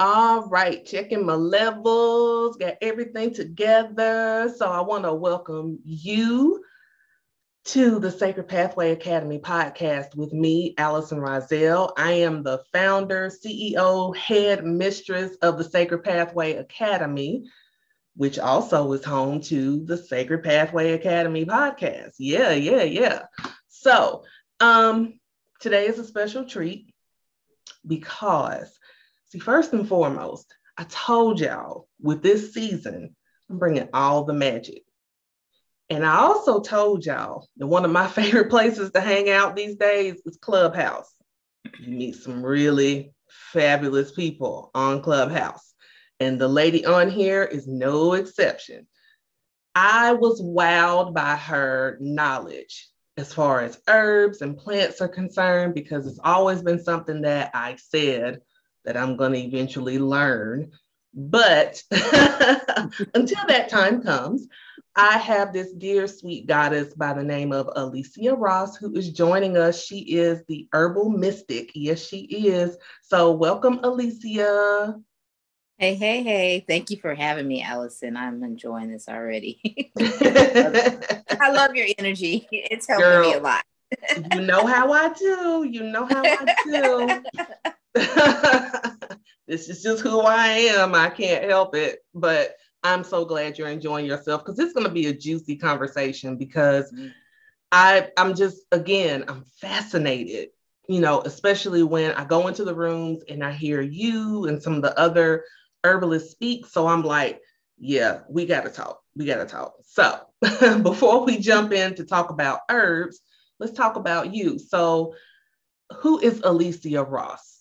All right, checking my levels, got everything together. So I want to welcome you to the Sacred Pathway Academy podcast with me, Allison Rozelle. I am the founder, CEO, head mistress of the Sacred Pathway Academy, which also is home to the Sacred Pathway Academy podcast. Yeah, yeah, yeah. So um, today is a special treat because See, first and foremost, I told y'all with this season, I'm bringing all the magic. And I also told y'all that one of my favorite places to hang out these days is Clubhouse. You meet some really fabulous people on Clubhouse. And the lady on here is no exception. I was wowed by her knowledge as far as herbs and plants are concerned, because it's always been something that I said that I'm going to eventually learn. But until that time comes, I have this dear sweet goddess by the name of Alicia Ross, who is joining us. She is the herbal mystic. Yes, she is. So, welcome, Alicia. Hey, hey, hey. Thank you for having me, Allison. I'm enjoying this already. I love your energy. It's helping Girl, me a lot. you know how I do. You know how I do. this is just who I am. I can't help it. But I'm so glad you're enjoying yourself because it's going to be a juicy conversation because mm-hmm. I I'm just again I'm fascinated, you know, especially when I go into the rooms and I hear you and some of the other herbalists speak. So I'm like, yeah, we got to talk. We got to talk. So before we jump in to talk about herbs, let's talk about you. So who is Alicia Ross?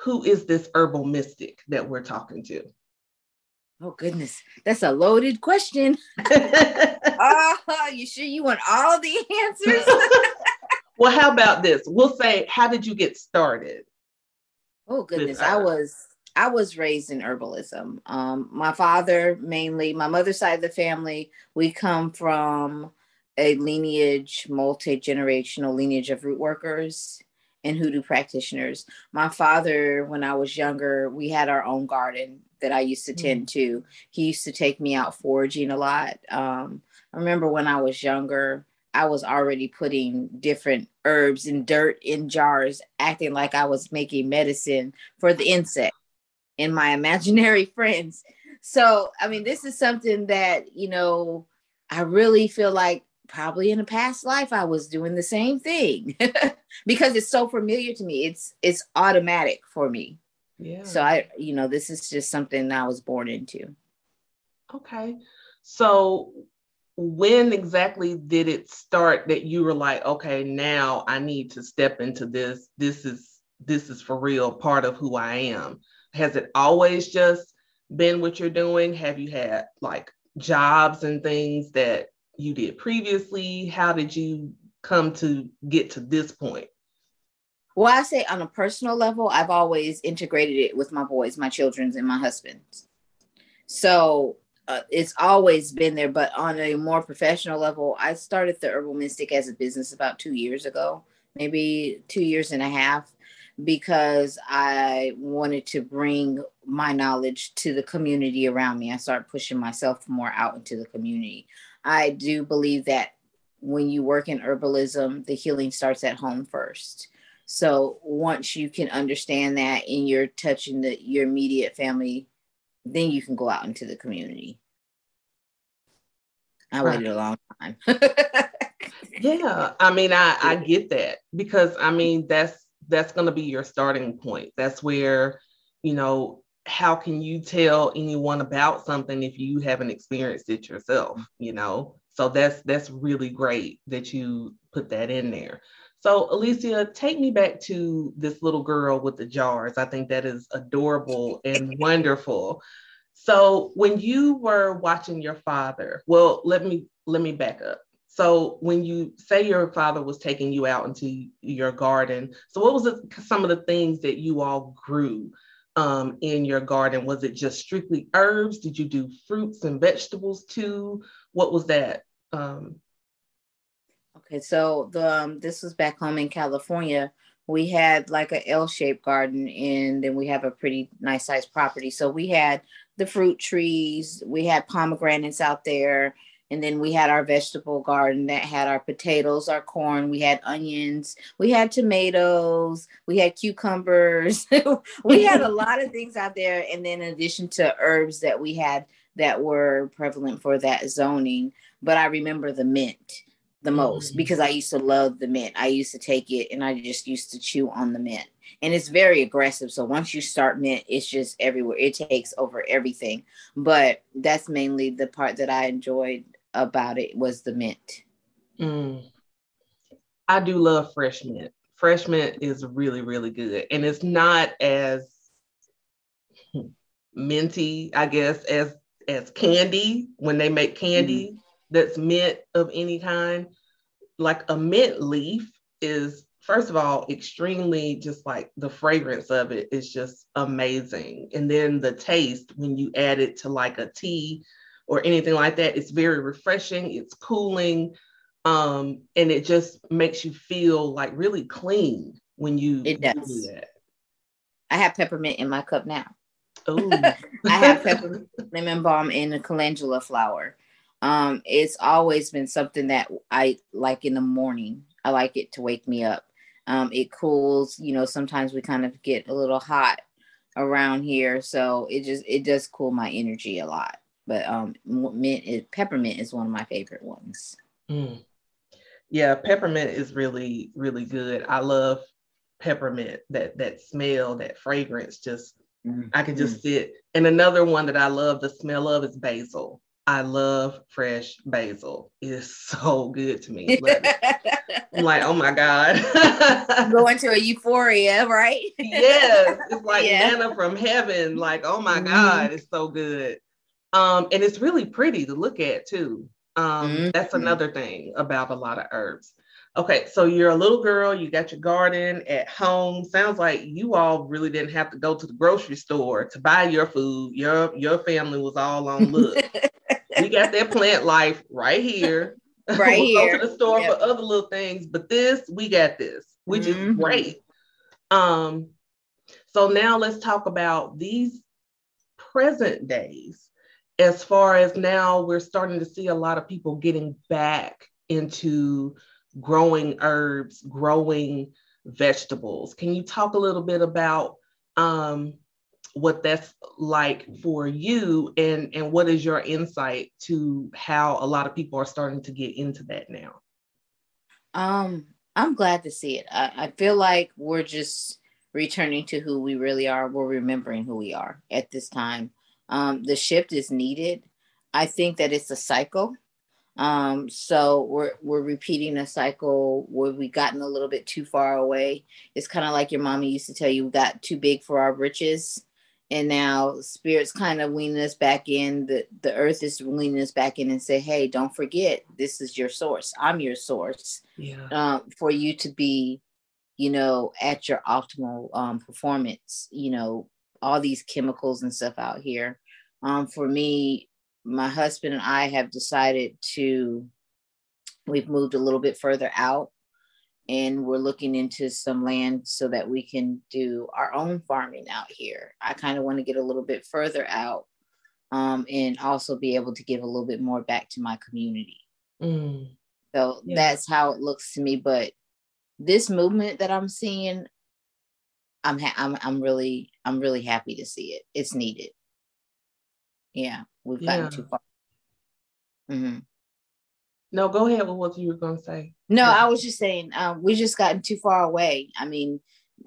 Who is this herbal mystic that we're talking to? Oh goodness, that's a loaded question. oh, you sure you want all the answers? well, how about this? We'll say, how did you get started? Oh goodness, I was I was raised in herbalism. Um, my father mainly, my mother's side of the family, we come from a lineage, multi generational lineage of root workers and hoodoo practitioners. My father, when I was younger, we had our own garden that I used to mm. tend to. He used to take me out foraging a lot. Um, I remember when I was younger, I was already putting different herbs and dirt in jars, acting like I was making medicine for the insect and my imaginary friends. So, I mean, this is something that, you know, I really feel like probably in a past life I was doing the same thing because it's so familiar to me. It's it's automatic for me. Yeah. So I, you know, this is just something I was born into. Okay. So when exactly did it start that you were like, okay, now I need to step into this. This is this is for real part of who I am. Has it always just been what you're doing? Have you had like jobs and things that you did previously? How did you come to get to this point? Well, I say on a personal level, I've always integrated it with my boys, my children's, and my husband's. So uh, it's always been there. But on a more professional level, I started the Herbal Mystic as a business about two years ago, maybe two years and a half, because I wanted to bring my knowledge to the community around me. I started pushing myself more out into the community. I do believe that when you work in herbalism, the healing starts at home first. So once you can understand that and you're touching the your immediate family, then you can go out into the community. I right. waited a long time. yeah, I mean, I I get that because I mean that's that's going to be your starting point. That's where you know how can you tell anyone about something if you haven't experienced it yourself you know? So that's that's really great that you put that in there. So alicia take me back to this little girl with the jars. I think that is adorable and wonderful. So when you were watching your father well let me let me back up. So when you say your father was taking you out into your garden so what was it, some of the things that you all grew um, in your garden? Was it just strictly herbs? Did you do fruits and vegetables too? What was that? Um, okay, so the um, this was back home in California we had like a L-shaped garden, and then we have a pretty nice sized property. So we had the fruit trees, we had pomegranates out there, and then we had our vegetable garden that had our potatoes, our corn, we had onions, we had tomatoes, we had cucumbers. we had a lot of things out there. And then in addition to herbs that we had that were prevalent for that zoning. But I remember the mint the most mm-hmm. because I used to love the mint. I used to take it and I just used to chew on the mint. And it's very aggressive. So once you start mint, it's just everywhere. It takes over everything. But that's mainly the part that I enjoyed about it was the mint. Mm. I do love fresh mint. Fresh mint is really, really good. And it's not as minty, I guess, as as candy when they make candy mm. that's mint of any kind. Like a mint leaf is first of all extremely just like the fragrance of it is just amazing. And then the taste when you add it to like a tea or anything like that. It's very refreshing, it's cooling, um, and it just makes you feel like really clean when you it does. do that. I have peppermint in my cup now. Oh, I have peppermint lemon balm and a calendula flower. Um, it's always been something that I like in the morning. I like it to wake me up. Um, it cools, you know, sometimes we kind of get a little hot around here. So it just it does cool my energy a lot but um, mint is, peppermint is one of my favorite ones. Mm. Yeah, peppermint is really really good. I love peppermint. That that smell, that fragrance, just mm. I can just mm. sit. And another one that I love the smell of is basil. I love fresh basil. It is so good to me. I'm like, oh my God. Go into a euphoria, right? yes. It's like yeah. manna from heaven. Like, oh my mm God, it's so good. Um, and it's really pretty to look at too. Um, mm-hmm. That's another thing about a lot of herbs. Okay, so you're a little girl, you got your garden at home. Sounds like you all really didn't have to go to the grocery store to buy your food. Your your family was all on look. we got that plant life right here. Right we'll here. Go to the store yep. for other little things, but this we got this, which mm-hmm. is great. Um, so now let's talk about these present days as far as now, we're starting to see a lot of people getting back into growing herbs, growing vegetables. Can you talk a little bit about um, what that's like for you and, and what is your insight to how a lot of people are starting to get into that now? Um, I'm glad to see it. I, I feel like we're just returning to who we really are. We're remembering who we are at this time um, the shift is needed. I think that it's a cycle. Um, so we're we're repeating a cycle where we gotten a little bit too far away. It's kind of like your mommy used to tell you, we got too big for our britches. And now spirit's kind of weaning us back in. The the earth is weaning us back in and say, hey, don't forget, this is your source. I'm your source. Yeah. Um, for you to be, you know, at your optimal um, performance, you know, all these chemicals and stuff out here. Um, for me, my husband and I have decided to, we've moved a little bit further out and we're looking into some land so that we can do our own farming out here. I kind of want to get a little bit further out um, and also be able to give a little bit more back to my community. Mm. So yeah. that's how it looks to me. But this movement that I'm seeing, I'm ha- I'm I'm really I'm really happy to see it. It's needed. Yeah, we've gotten yeah. too far. Mm-hmm. No, go ahead with what you were going to say. No, yeah. I was just saying um, we just gotten too far away. I mean,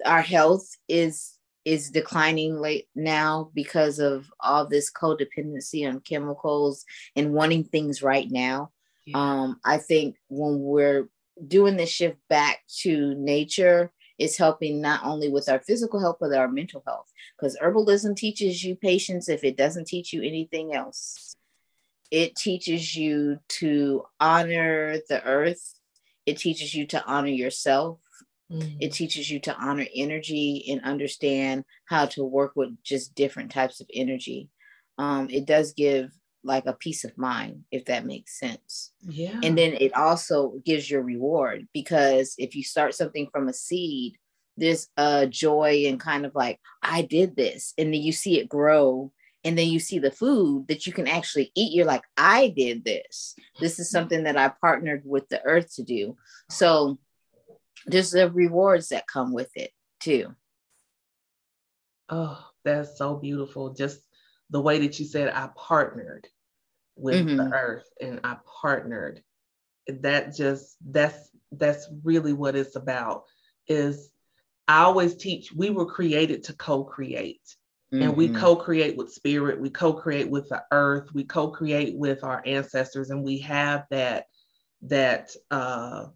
our health is is declining late now because of all this codependency on chemicals and wanting things right now. Yeah. Um, I think when we're doing the shift back to nature, is helping not only with our physical health, but our mental health. Because herbalism teaches you patience if it doesn't teach you anything else. It teaches you to honor the earth, it teaches you to honor yourself. Mm-hmm. It teaches you to honor energy and understand how to work with just different types of energy. Um, it does give like a peace of mind, if that makes sense. Yeah. And then it also gives your reward because if you start something from a seed, there's a joy and kind of like I did this, and then you see it grow, and then you see the food that you can actually eat. You're like, I did this. This is something that I partnered with the earth to do. So there's the rewards that come with it too. Oh, that's so beautiful. Just the way that you said I partnered with mm-hmm. the earth and I partnered. That just that's that's really what it's about. Is I always teach we were created to co-create. Mm-hmm. And we mm-hmm. co-create with spirit, we co-create with the earth, we co-create with our ancestors, and we have that that uh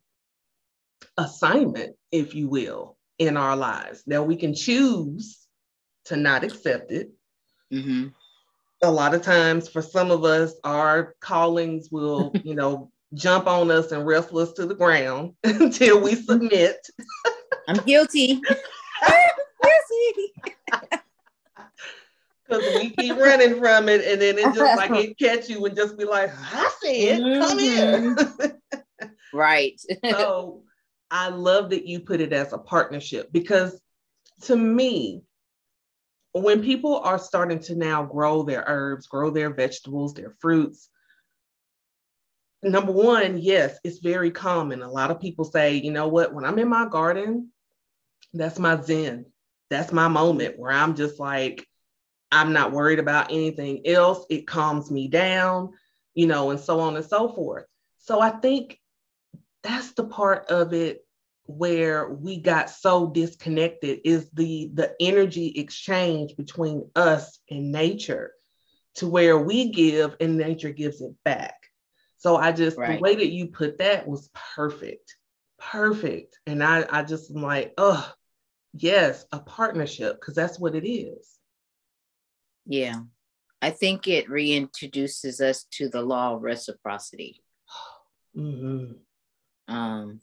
assignment, if you will, in our lives. Now we can choose to not accept it. Mm-hmm. A lot of times, for some of us, our callings will, you know, jump on us and wrestle us to the ground until we submit. I'm guilty. guilty. Because we keep running from it, and then it just like it catch you and just be like, "I said, mm-hmm. come in." right. so I love that you put it as a partnership because to me, when people are starting to now grow their herbs, grow their vegetables, their fruits, number one, yes, it's very common. A lot of people say, you know what, when I'm in my garden, that's my zen. That's my moment where I'm just like, I'm not worried about anything else. It calms me down, you know, and so on and so forth. So I think that's the part of it where we got so disconnected is the the energy exchange between us and nature to where we give and nature gives it back. So i just right. the way that you put that was perfect perfect. And i i just am like oh yes a partnership because that's what it is. Yeah. I think it reintroduces us to the law of reciprocity. Mm-hmm. um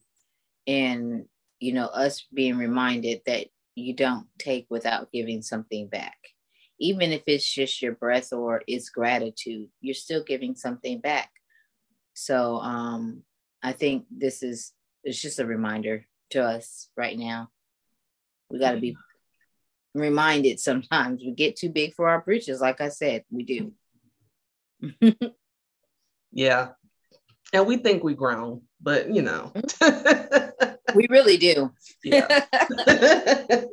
and you know us being reminded that you don't take without giving something back. Even if it's just your breath or it's gratitude you're still giving something back. So um i think this is it's just a reminder to us right now. We got to be reminded sometimes. We get too big for our britches like i said we do. Yeah and we think we grown but you know. We really do. Yeah.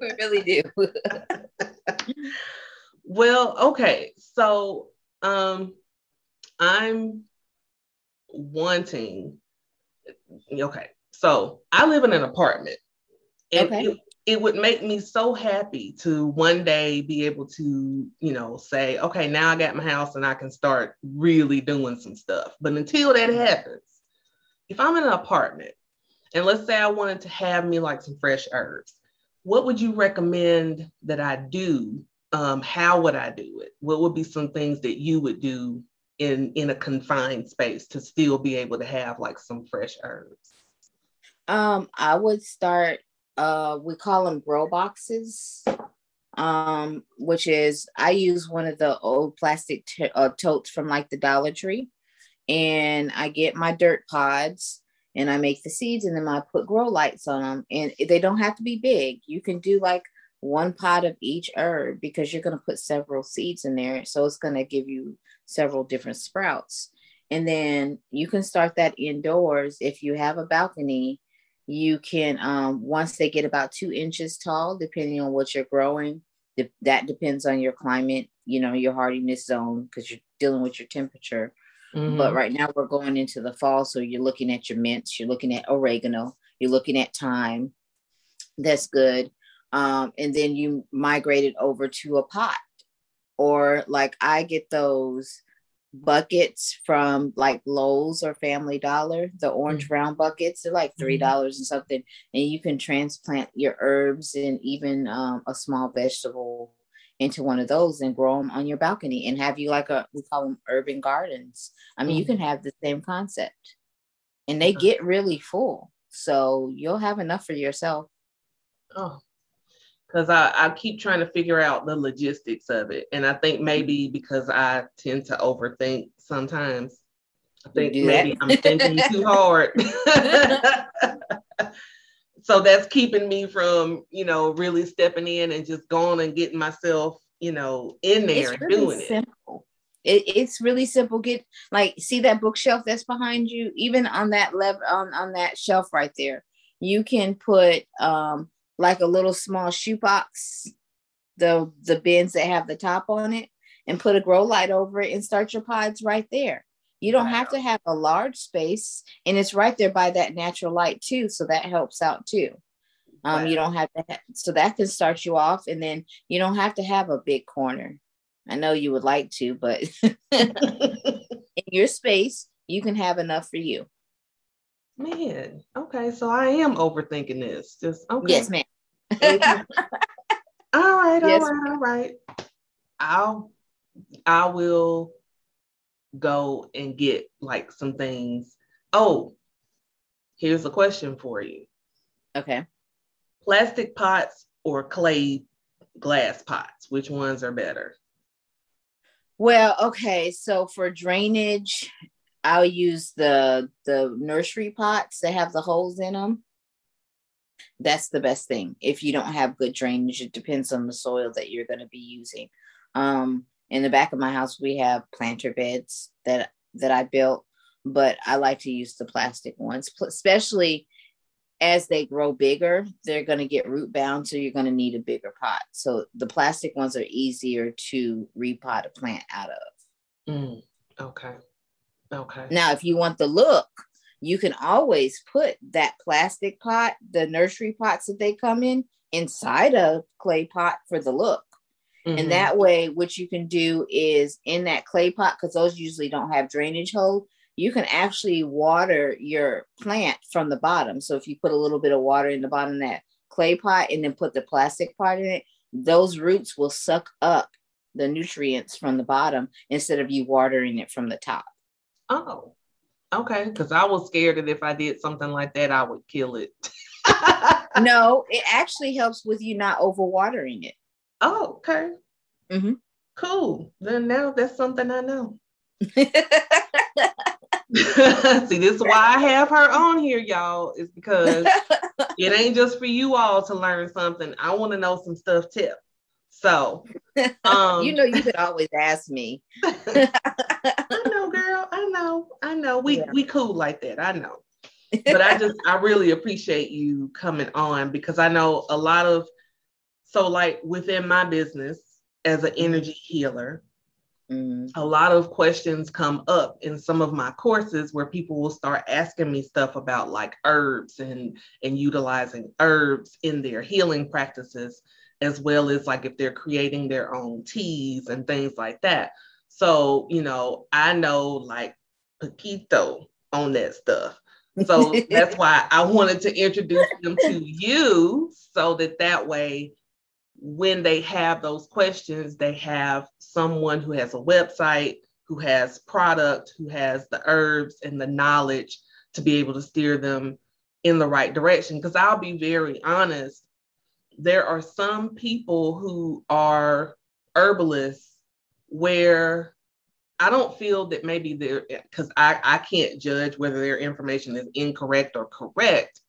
We really do. Well okay so um i'm wanting okay so i live in an apartment. And okay. it, it would make me so happy to one day be able to, you know, say, okay, now I got my house and I can start really doing some stuff. But until that happens, if I'm in an apartment and let's say I wanted to have me like some fresh herbs, what would you recommend that I do? Um, how would I do it? What would be some things that you would do in in a confined space to still be able to have like some fresh herbs? Um, I would start uh, we call them grow boxes, um, which is I use one of the old plastic t- uh, totes from like the Dollar Tree, and I get my dirt pods and I make the seeds, and then I put grow lights on them, and they don't have to be big. You can do like one pot of each herb because you're going to put several seeds in there, so it's going to give you several different sprouts. And then you can start that indoors if you have a balcony you can, um, once they get about two inches tall, depending on what you're growing, th- that depends on your climate, you know, your hardiness zone, because you're dealing with your temperature. Mm-hmm. But right now we're going into the fall. So you're looking at your mints, you're looking at oregano, you're looking at thyme. That's good. Um, and then you migrate it over to a pot. Or like I get those buckets from like Lowe's or Family Dollar, the orange mm-hmm. brown buckets. They're like three mm-hmm. dollars mm-hmm. and something, and you can transplant your herbs and even um, a small vegetable into one of those and grow them on your balcony and have you like a we call them urban gardens. I mean, mm-hmm. you can have the same concept, and they get really full, so you'll have enough for yourself. Oh, because I, I keep trying to figure out the logistics of it. And I think maybe because I tend to overthink sometimes. I think maybe I'm thinking too hard. so that's keeping me from, you know, really stepping in and just going and getting myself, you know, in there it's and really doing simple. it. it. It's really simple. Get like see that bookshelf that's behind you, even on that level on, on that shelf right there. You can put um like a little small shoebox, the the bins that have the top on it, and put a grow light over it and start your pods right there. You don't have to have a large space, and it's right there by that natural light too, so that helps out too. Um. You don't have to, have, so that can start you off, and then you don't have to have a big corner. I know you would like to, but in your space, you can have enough for you. Man, okay, so I am overthinking this. Just okay. Yes, ma'am. all right, all yes, right, all right. I'll I will go and get like some things. Oh, here's a question for you. Okay. Plastic pots or clay glass pots? Which ones are better? Well, okay. So for drainage, I'll use the the nursery pots that have the holes in them. That's the best thing. If you don't have good drainage, it depends on the soil that you're going to be using. Um, in the back of my house, we have planter beds that that I built, but I like to use the plastic ones, especially as they grow bigger, they're going to get root bound, so you're going to need a bigger pot. So the plastic ones are easier to repot a plant out of. Mm, okay. Okay. Now, if you want the look, you can always put that plastic pot, the nursery pots that they come in, inside a clay pot for the look. Mm-hmm. And that way, what you can do is in that clay pot, because those usually don't have drainage hole, you can actually water your plant from the bottom. So if you put a little bit of water in the bottom of that clay pot and then put the plastic pot in it, those roots will suck up the nutrients from the bottom instead of you watering it from the top. Oh, okay. Because I was scared that if I did something like that, I would kill it. no, it actually helps with you not overwatering it. Oh, okay. Mm-hmm. Cool. Then now that's something I know. See, this is why I have her on here, y'all, is because it ain't just for you all to learn something. I want to know some stuff too. So, um, you know, you could always ask me. I know, girl. I know. I know. We yeah. we cool like that. I know. But I just I really appreciate you coming on because I know a lot of so, like within my business as an energy healer, mm-hmm. a lot of questions come up in some of my courses where people will start asking me stuff about like herbs and and utilizing herbs in their healing practices, as well as like if they're creating their own teas and things like that. So, you know, I know like Paquito on that stuff. So that's why I wanted to introduce them to you so that that way when they have those questions, they have someone who has a website, who has product, who has the herbs and the knowledge to be able to steer them in the right direction. Because I'll be very honest, there are some people who are herbalists where I don't feel that maybe they're because I, I can't judge whether their information is incorrect or correct,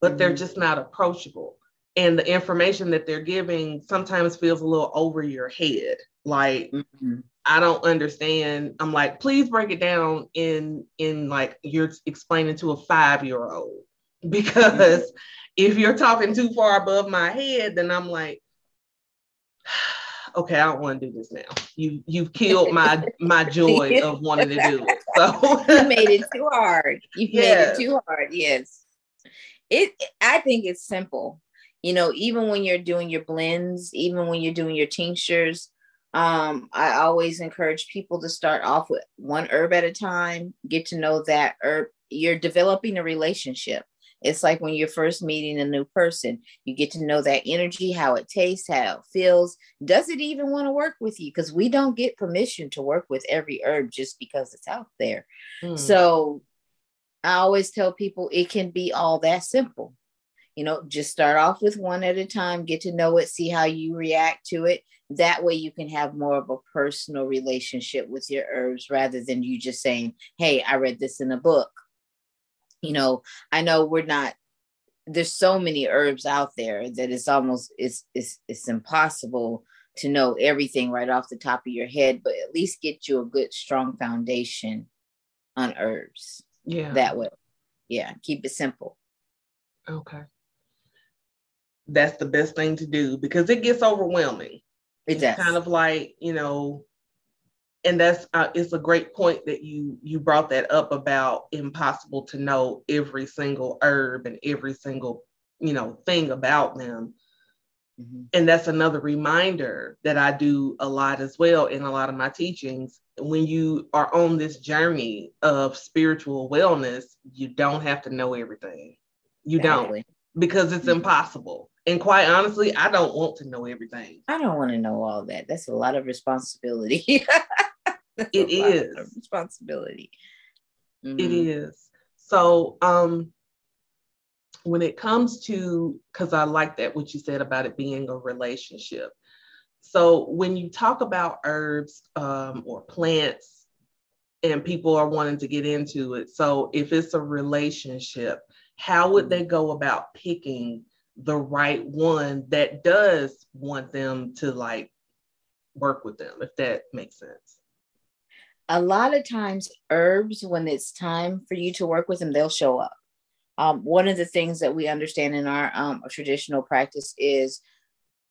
but mm-hmm. they're just not approachable and the information that they're giving sometimes feels a little over your head like mm-hmm. i don't understand i'm like please break it down in in like you're explaining to a five year old because mm-hmm. if you're talking too far above my head then i'm like okay i don't want to do this now. You you've killed my my joy of wanting to do it so. You made it too hard. You made it too hard yes. It i think it's simple. You know even when you're doing your blends even when you're doing your tinctures um, i always encourage people to start off with one herb at a time get to know that herb you're developing a relationship it's like when you're first meeting a new person you get to know that energy how it tastes how it feels. Does it even want to work with you? Because we don't get permission to work with every herb just because it's out there. Mm. so i always tell people it can be all that simple. You know just start off with one at a time get to know it see how you react to it. That way you can have more of a personal relationship with your herbs rather than you just saying hey i read this in a book you know i know we're not there's so many herbs out there that it's almost it's it's it's impossible to know everything right off the top of your head, but at least get you a good strong foundation on herbs. Yeah. That way. Yeah. Keep it simple. Okay. That's the best thing to do because it gets overwhelming. It it's does. kind of like, you know, and that's uh, it's a great point that you you brought that up about impossible to know every single herb and every single you know thing about them. Mm-hmm. and that's another reminder that i do a lot as well in a lot of my teachings. When you are on this journey of spiritual wellness you don't have to know everything. You exactly. don't because it's mm-hmm. impossible. And quite honestly i don't want to know everything. I don't want to know all that. That's a lot of responsibility it is responsibility. Mm-hmm. It is. So um when it comes to because I like that what you said about it being a relationship. So when you talk about herbs um, or plants and people are wanting to get into it, so if it's a relationship, how would they go about picking the right one that does want them to like work with them, if that makes sense? A lot of times herbs when it's time for you to work with them they'll show up. Um, one of the things that we understand in our um, traditional practice is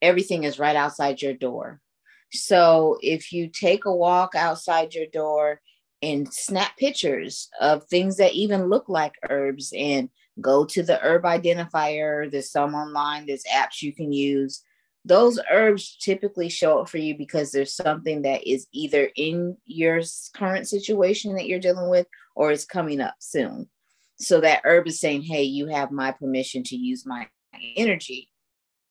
everything is right outside your door. So if you take a walk outside your door and snap pictures of things that even look like herbs and go to the herb identifier there's some online there's apps you can use those herbs typically show up for you because there's something that is either in your current situation that you're dealing with or is coming up soon. So that herb is saying, Hey, you have my permission to use my energy.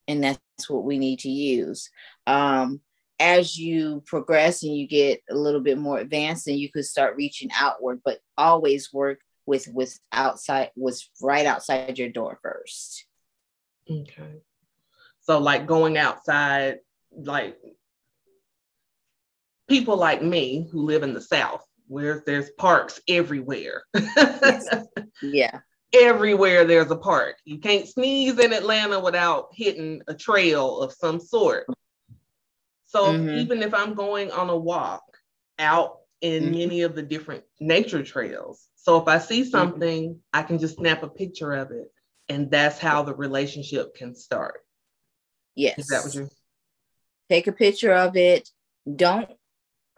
And that's what we need to use. Um, as you progress and you get a little bit more advanced, then you could start reaching outward, but always work with with outside was right outside your door first. Okay. So like going outside, like people like me who live in the South, where there's parks everywhere. yes. Yeah. Everywhere there's a park. You can't sneeze in Atlanta without hitting a trail of some sort. So mm-hmm. even if I'm going on a walk out in mm-hmm. many of the different nature trails, so if I see mm-hmm. something, mm-hmm. I can just snap a picture of it. And that's how the relationship can start. Yes. Is that what you take a picture of it? Don't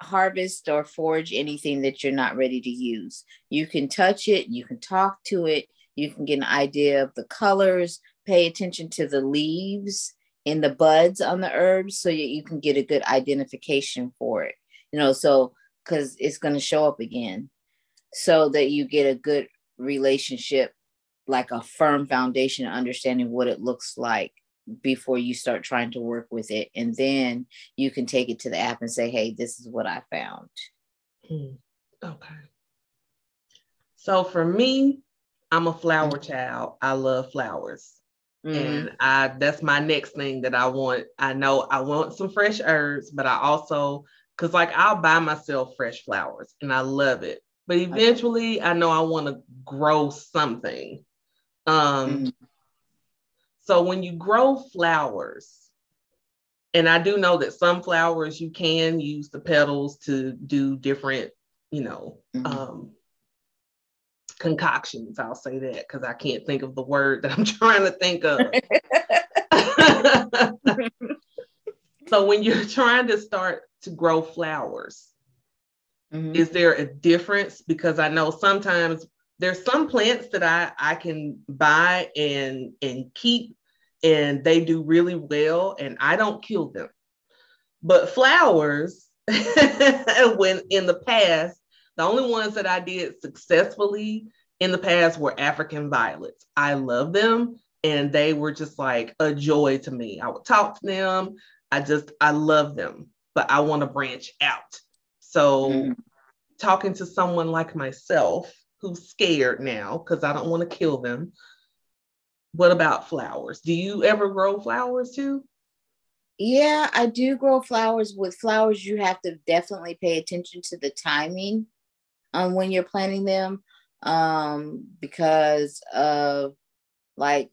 harvest or forage anything that you're not ready to use. You can touch it, you can talk to it, you can get an idea of the colors, pay attention to the leaves and the buds on the herbs so that you can get a good identification for it. You know, so because it's going to show up again, so that you get a good relationship, like a firm foundation, understanding what it looks like before you start trying to work with it. And then you can take it to the app and say, hey, this is what I found. Hmm. Okay. So for me, I'm a flower mm-hmm. child. I love flowers. Mm-hmm. And I that's my next thing that I want. I know I want some fresh herbs, but I also because like I'll buy myself fresh flowers and I love it. But eventually okay. I know I want to grow something. Um mm-hmm. So when you grow flowers, and I do know that some flowers you can use the petals to do different, you know, mm-hmm. um, concoctions. I'll say that because I can't think of the word that I'm trying to think of. so when you're trying to start to grow flowers, mm-hmm. is there a difference? Because I know sometimes there's some plants that I, I can buy and and keep and they do really well and I don't kill them. But flowers, when in the past, the only ones that I did successfully in the past were African violets. I love them and they were just like a joy to me. I would talk to them. I just, I love them, but I want to branch out. So, mm-hmm. talking to someone like myself who's scared now because I don't want to kill them, what about flowers? Do you ever grow flowers too? Yeah, I do grow flowers. With flowers, you have to definitely pay attention to the timing um, when you're planting them um, because of like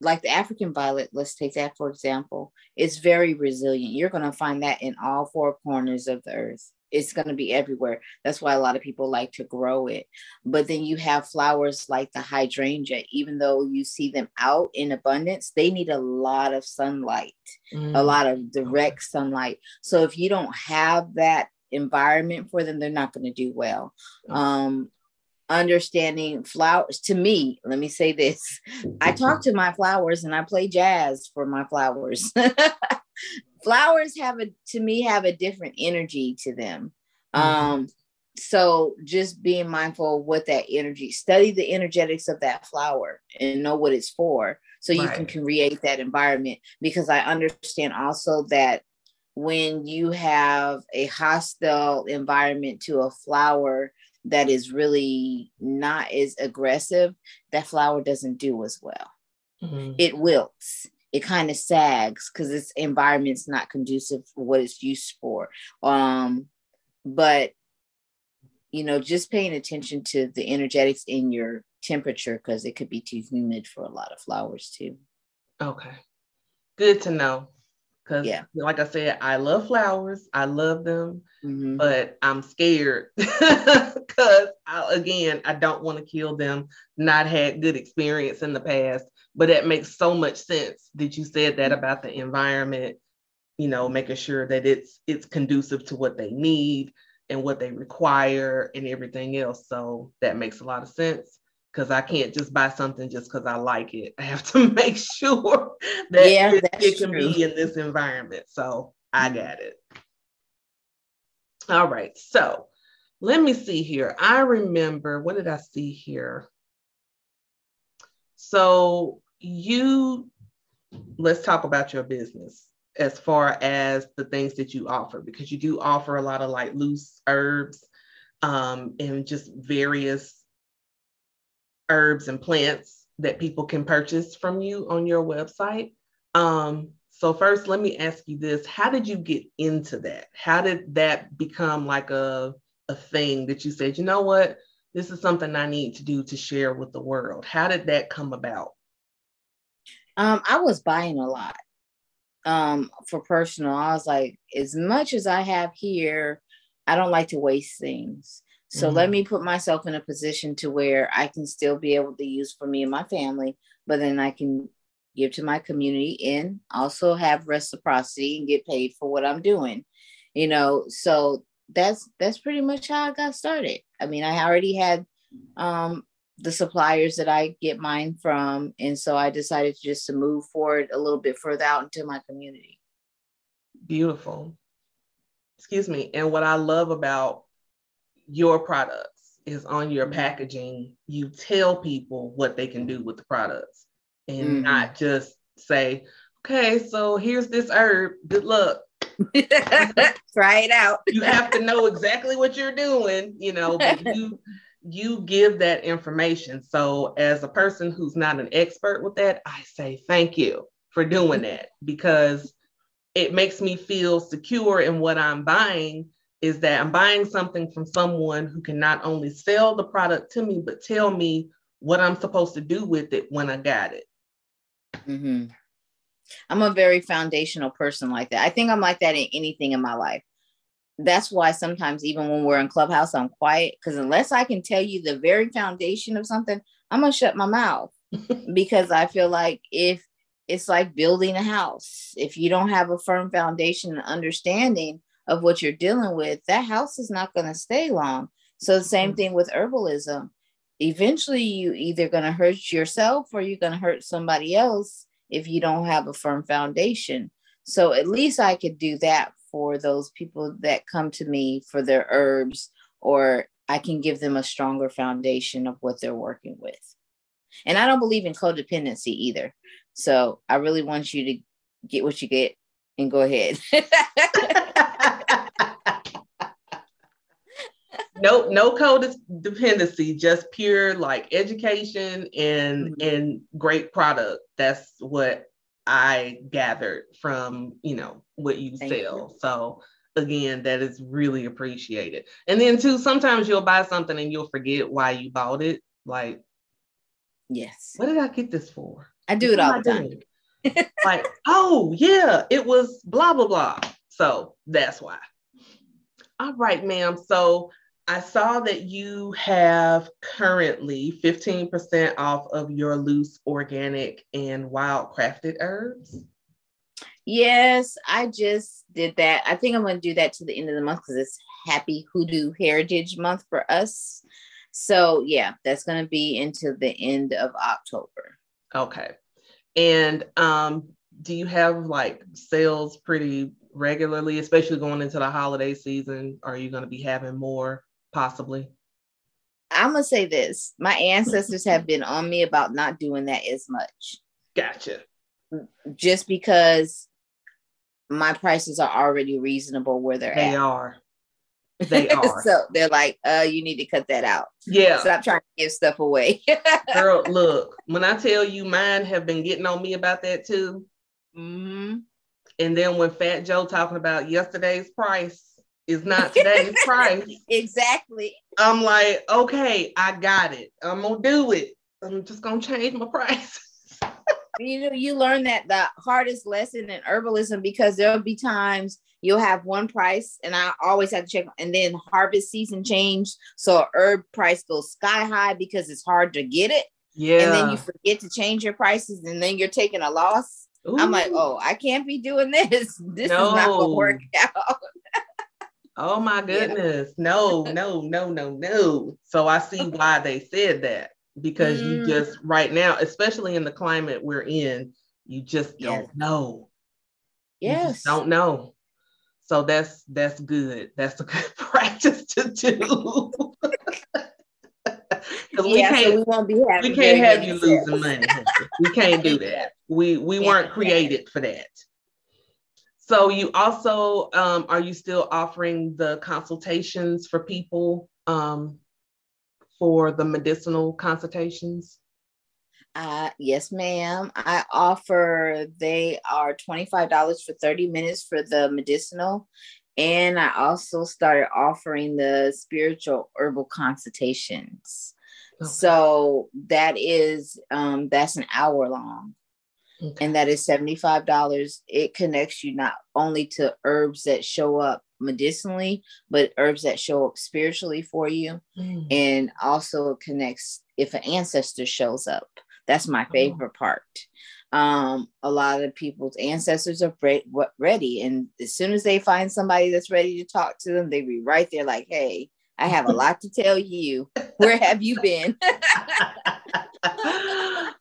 like the African violet, let's take that for example, it's very resilient. You're going to find that in all four corners of the earth. It's going to be everywhere. That's why a lot of people like to grow it. But then you have flowers like the hydrangea, even though you see them out in abundance, they need a lot of sunlight, mm. a lot of direct sunlight. So if you don't have that environment for them, they're not going to do well. Um, understanding flowers to me let me say this i talk to my flowers and i play jazz for my flowers flowers have a to me have a different energy to them mm-hmm. um so just being mindful of what that energy study the energetics of that flower and know what it's for so you right. can create that environment because i understand also that when you have a hostile environment to a flower that is really not as aggressive, that flower doesn't do as well. Mm-hmm. It wilts. It kind of sags because its environment's not conducive for what it's used for. Um, but you know, just paying attention to the energetics in your temperature because it could be too humid for a lot of flowers too. Okay. Good to know. Because, yeah. like I said, I love flowers. I love them, mm-hmm. but I'm scared because, again, I don't want to kill them. Not had good experience in the past, but that makes so much sense that you said that about the environment. You know, making sure that it's it's conducive to what they need and what they require and everything else. So that makes a lot of sense because I can't just buy something just because I like it. I have to make sure that yeah, it, it, can true. be in this environment. So I mm-hmm. got it. All right. So let me see here. I remember, what did I see here? So you, let's talk about your business as far as the things that you offer, because you do offer a lot of like loose herbs um, and just various herbs and plants that people can purchase from you on your website. Um, so first, let me ask you this: How did you get into that? How did that become like a a thing that you said, you know what, this is something I need to do to share with the world? How did that come about? Um, I was buying a lot um, for personal. I was like, as much as I have here, I don't like to waste things. So mm-hmm. let me put myself in a position to where I can still be able to use for me and my family, but then I can give to my community and also have reciprocity and get paid for what I'm doing. You know, so that's that's pretty much how I got started. I mean, I already had um the suppliers that I get mine from, and so I decided just to move forward a little bit further out into my community. Beautiful. Excuse me. And what I love about your products is on your mm-hmm. packaging, you tell people what they can do with the products and mm-hmm. not just say, okay, so here's this herb. Good luck. Try it out. you have to know exactly what you're doing, you know, but you you give that information. So as a person who's not an expert with that, I say thank you for doing that because it makes me feel secure in what I'm buying is that I'm buying something from someone who can not only sell the product to me, but tell me what I'm supposed to do with it when I got it. Mm-hmm. I'm a very foundational person like that. I think I'm like that in anything in my life. That's why sometimes, even when we're in Clubhouse, I'm quiet because unless I can tell you the very foundation of something, I'm going to shut my mouth because I feel like if it's like building a house, if you don't have a firm foundation and understanding, of what you're dealing with, that house is not going to stay long. So the same mm-hmm. thing with herbalism. Eventually, you either going to hurt yourself or you're going to hurt somebody else if you don't have a firm foundation. So at least I could do that for those people that come to me for their herbs, or I can give them a stronger foundation of what they're working with. And I don't believe in codependency either. So I really want you to get what you get and go ahead. no no codependency just pure like education and mm-hmm. and great product that's what i gathered from you know what you Thank sell you. so again that is really appreciated and then too sometimes you'll buy something and you'll forget why you bought it like yes what did i get this for I do it all the time. like, oh yeah, it was blah blah blah. So that's why. All right, ma'am. So I saw that you have currently 15% off of your loose organic and wild crafted herbs. Yes, I just did that. I think I'm going to do that to the end of the month because it's Happy Hoodoo Heritage Month for us. So, yeah, that's going to be until the end of October. Okay. And um, do you have like sales pretty regularly, especially going into the holiday season? Are you going to be having more possibly? I'm to say this my ancestors have been on me about not doing that as much. Gotcha. Just because my prices are already reasonable where they're they at. are. They are. so they're like, uh, you need to cut that out. Yeah. Stop trying to give stuff away. Girl, look, when I tell you mine have been getting on me about that too. Mm-hmm. And then when Fat Joe talking about yesterday's price is not today's price. Exactly. I'm like, okay, I got it. I'm gonna do it. I'm just gonna change my price. you know, you learn that the hardest lesson in herbalism because there'll be times you'll have one price and I always have to check and then harvest season change. So herb price goes sky high because it's hard to get it. Yeah. And then you forget to change your prices and then you're taking a loss. Ooh. I'm like, oh, I can't be doing this. This no. is not gonna work out. Oh my goodness. Yeah. No, no, no, no, no. So I see why they said that because mm. you just right now, especially in the climate we're in, you just don't yes. know. Yes. don't know. So that's that's good. That's a good practice to do. Because we yeah, can't so we won't be we can't have you losing money. we can't do that. We we yeah, weren't created for that. So you also um, are you still offering the consultations for people um, for the medicinal consultations? Uh, yes, ma'am. I offer, they are $25 for 30 minutes for the medicinal. And I also started offering the spiritual herbal consultations. Okay. So that is, um, that's an hour long. Okay. And that is $75. It connects you not only to herbs that show up medicinally, but herbs that show up spiritually for you. Mm. And also connects if an ancestor shows up. That's my oh. favorite oh. part. Um, a lot of people's ancestors are re- ready, and as soon as they find somebody that's ready to talk to them, they be right there, like, "Hey, I have a lot to tell you. Where have you been?"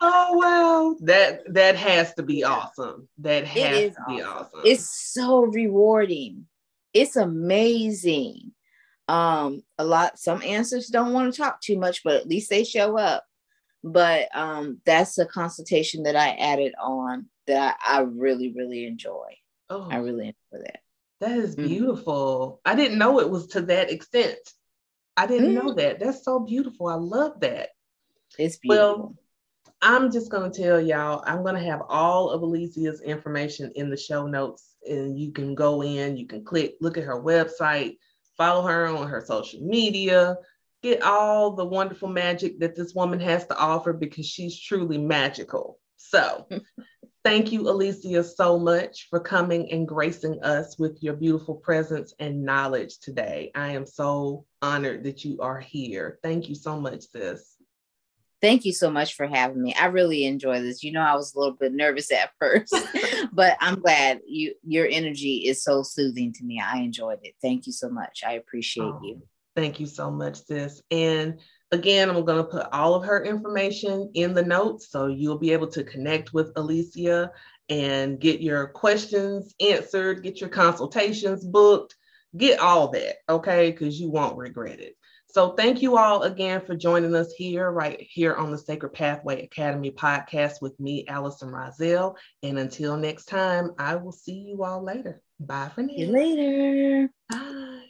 oh wow, that that has to be awesome. That has to be awesome. It's so rewarding. It's amazing. Um, a lot some answers don't want to talk too much, but at least they show up. But um, that's a consultation that I added on that I, I really, really enjoy. Oh, I really enjoy that. That is mm-hmm. beautiful. Mm-hmm. I didn't know it was to that extent. I didn't mm-hmm. know that. That's so beautiful. I love that. It's beautiful. Well, I'm just going to tell y'all, I'm going to have all of Alicia's information in the show notes, and you can go in, you can click, look at her website, follow her on her social media, get all the wonderful magic that this woman has to offer because she's truly magical. So, thank you, Alicia, so much for coming and gracing us with your beautiful presence and knowledge today. I am so honored that you are here. Thank you so much, sis. Thank you so much for having me. I really enjoy this. You know, I was a little bit nervous at first, but I'm glad you your energy is so soothing to me. I enjoyed it. Thank you so much. I appreciate oh, you. Thank you so much, sis. And again, I'm going to put all of her information in the notes so you'll be able to connect with Alicia and get your questions answered, get your consultations booked, get all that, okay? Because you won't regret it. So thank you all again for joining us here, right here on the Sacred Pathway Academy podcast with me, Allison Rozelle. And until next time, I will see you all later. Bye for now. See you later. Bye.